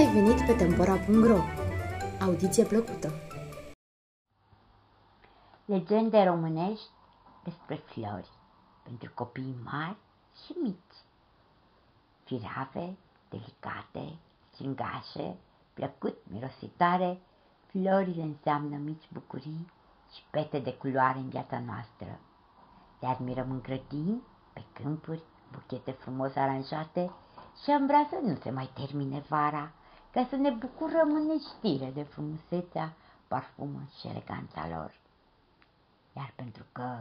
ai venit pe Tempora.ro! Audiție plăcută! Legende românești despre flori pentru copii mari și mici. Firave, delicate, stringașe, plăcut mirositoare, florile înseamnă mici bucurii și pete de culoare în viața noastră. Le admirăm în grădini, pe câmpuri, buchete frumos aranjate și am vrea să nu se mai termine vara, ca să ne bucurăm în neștire de frumusețea, parfumul și eleganța lor. Iar pentru că,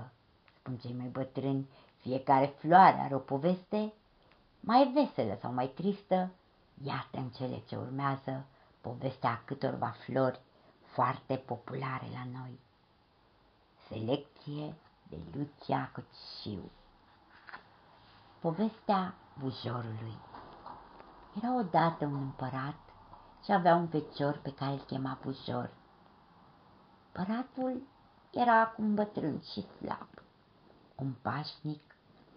spun cei mai bătrâni, fiecare floare are o poveste, mai veselă sau mai tristă, iată în cele ce urmează povestea câtorva flori foarte populare la noi. Selecție de Lucia Cociu Povestea bujorului Era odată un împărat și avea un fecior pe care îl chema bujor. Împăratul era acum bătrân și slab. Un pașnic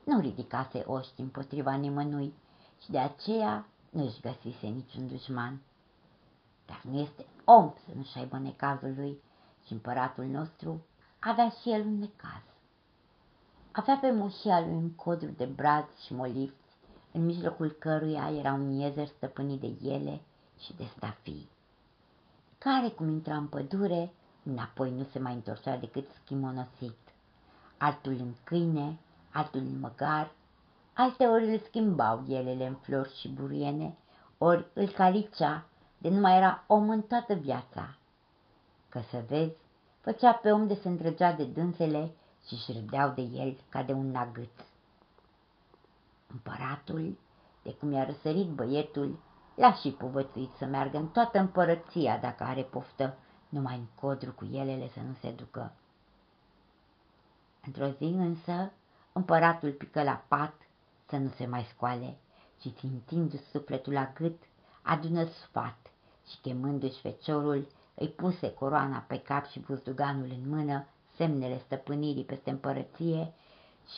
nu ridicase oști împotriva nimănui și de aceea nu-și găsise niciun dușman. Dar nu este om să nu-și aibă necazul lui și împăratul nostru avea și el un necaz. Avea pe moșia lui un codru de braz și molifți, în mijlocul căruia era un iezer stăpânit de ele și de stafii, care, cum intra în pădure, înapoi nu se mai întorcea decât schimonosit, altul în câine, altul în măgar, alte ori îl schimbau elele în flori și buriene, ori îl calicea, de nu mai era om în toată viața. Că să vezi, făcea pe om de se îndrăgea de dânsele și își râdeau de el ca de un nagât. Împăratul, de cum i-a răsărit băietul, l-a și povățuit să meargă în toată împărăția dacă are poftă, numai în codru cu elele să nu se ducă. Într-o zi însă, împăratul pică la pat să nu se mai scoale și țintindu-și sufletul la gât, adună sfat și chemându-și feciorul, îi puse coroana pe cap și buzduganul în mână, semnele stăpânirii peste împărăție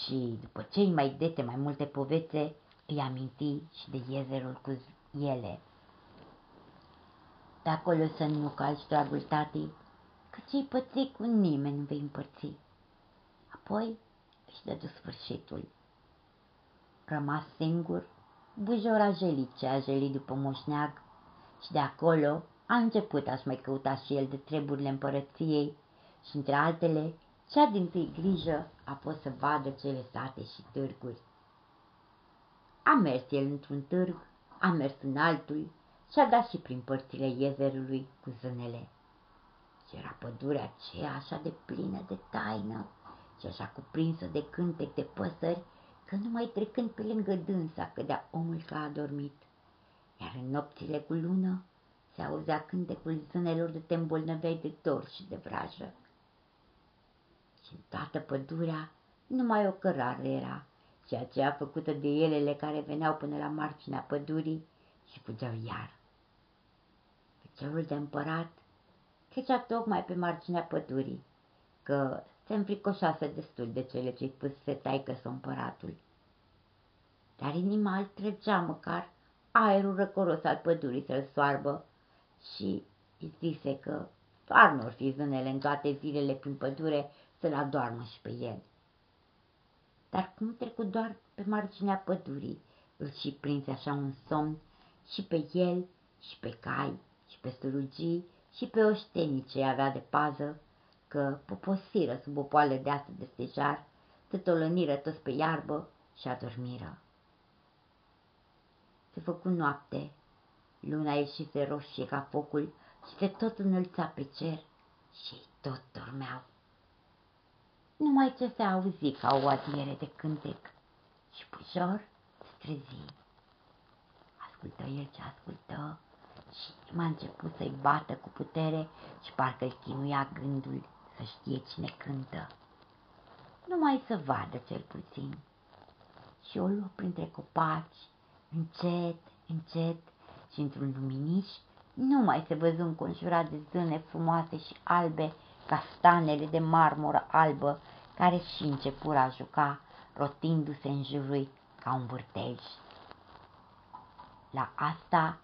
și, după ce mai dete mai multe povețe, îi aminti și de iezerul cu ele. De acolo să nu calci, dragul tati, că ce-i păți cu nimeni nu vei împărți. Apoi își dădu sfârșitul. Rămas singur, bujora jelit ce a jelit după moșneag și de acolo a început a-și mai căuta și el de treburile împărăției și, între altele, cea din tâi grijă a fost să vadă cele sate și târguri. A mers el într-un târg, a mers în altul și a dat și prin părțile iezerului cu zânele. Și era pădurea aceea așa de plină de taină și așa cuprinsă de cântec de păsări, că numai trecând pe lângă dânsa cădea omul ca adormit. Iar în nopțile cu lună se auzea cântecul zânelor de te îmbolnăveai de dor și de vrajă. Și în toată pădurea numai o cărare era, și aceea făcută de elele care veneau până la marginea pădurii și fugeau iar. Feciorul de împărat trecea tocmai pe marginea pădurii, că se înfricoșase destul de cele ce-i spusese taică să împăratul. Dar inima îl trăgea măcar aerul răcoros al pădurii să-l soarbă și îi zise că doar nu fi zânele în toate zilele prin pădure să-l adoarmă și pe el. Dar cum trecut doar pe marginea pădurii, îl și prinse așa un somn și pe el, și pe cai, și pe strugii, și pe oștenii ce avea de pază, că poposiră sub o poală de asă de stejar, se tolăniră toți pe iarbă și adormiră. Se făcu noapte, luna ieșise roșie ca focul și se tot înălța pe cer și tot dormeau. Numai ce se auzi ca o adiere de cântec și Pujor strezi. Ascultă el ce ascultă și m-a început să-i bată cu putere și parcă îl chinuia gândul să știe cine cântă. Numai să vadă cel puțin. Și o luă printre copaci, încet, încet și într-un luminiș nu mai se văzu înconjurat de zâne frumoase și albe ca stanele de marmură albă care și începură a juca, rotindu-se în jurul ca un vârtej. La asta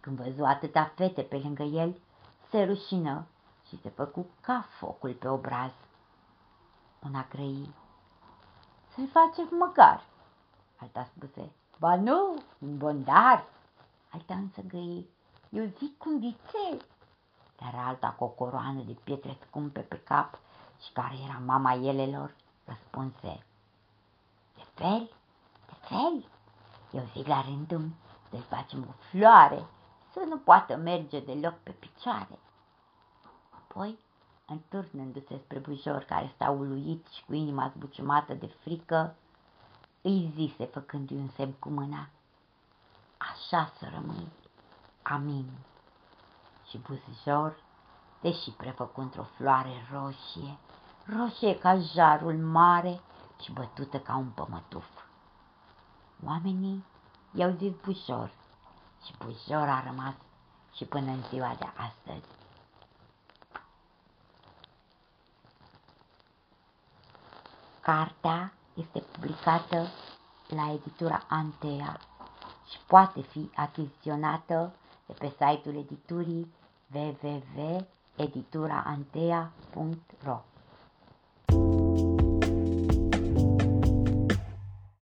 Când văzu atâta fete pe lângă el, se rușină și se făcu ca focul pe obraz. Una grăi, să-i facem măcar. Alta spuse, ba nu, un bondar. Alta însă găi, eu zic cu vițel. Dar alta cu o coroană de pietre scumpe pe cap și care era mama elelor, răspunse, de fel, de fel, eu zic la rândul să-i facem o floare să nu poată merge deloc pe picioare. Apoi, întârnându-se spre bujor care sta uluit și cu inima zbuciumată de frică, îi zise făcându-i un semn cu mâna, Așa să rămâi, amin. Și buzjor, deși prefăcut într-o floare roșie, roșie ca jarul mare și bătută ca un pămătuf. Oamenii i-au zis bușor și bușor a rămas și până în ziua de astăzi. Cartea este publicată la editura Antea și poate fi achiziționată de pe site-ul editurii www.edituraantea.ro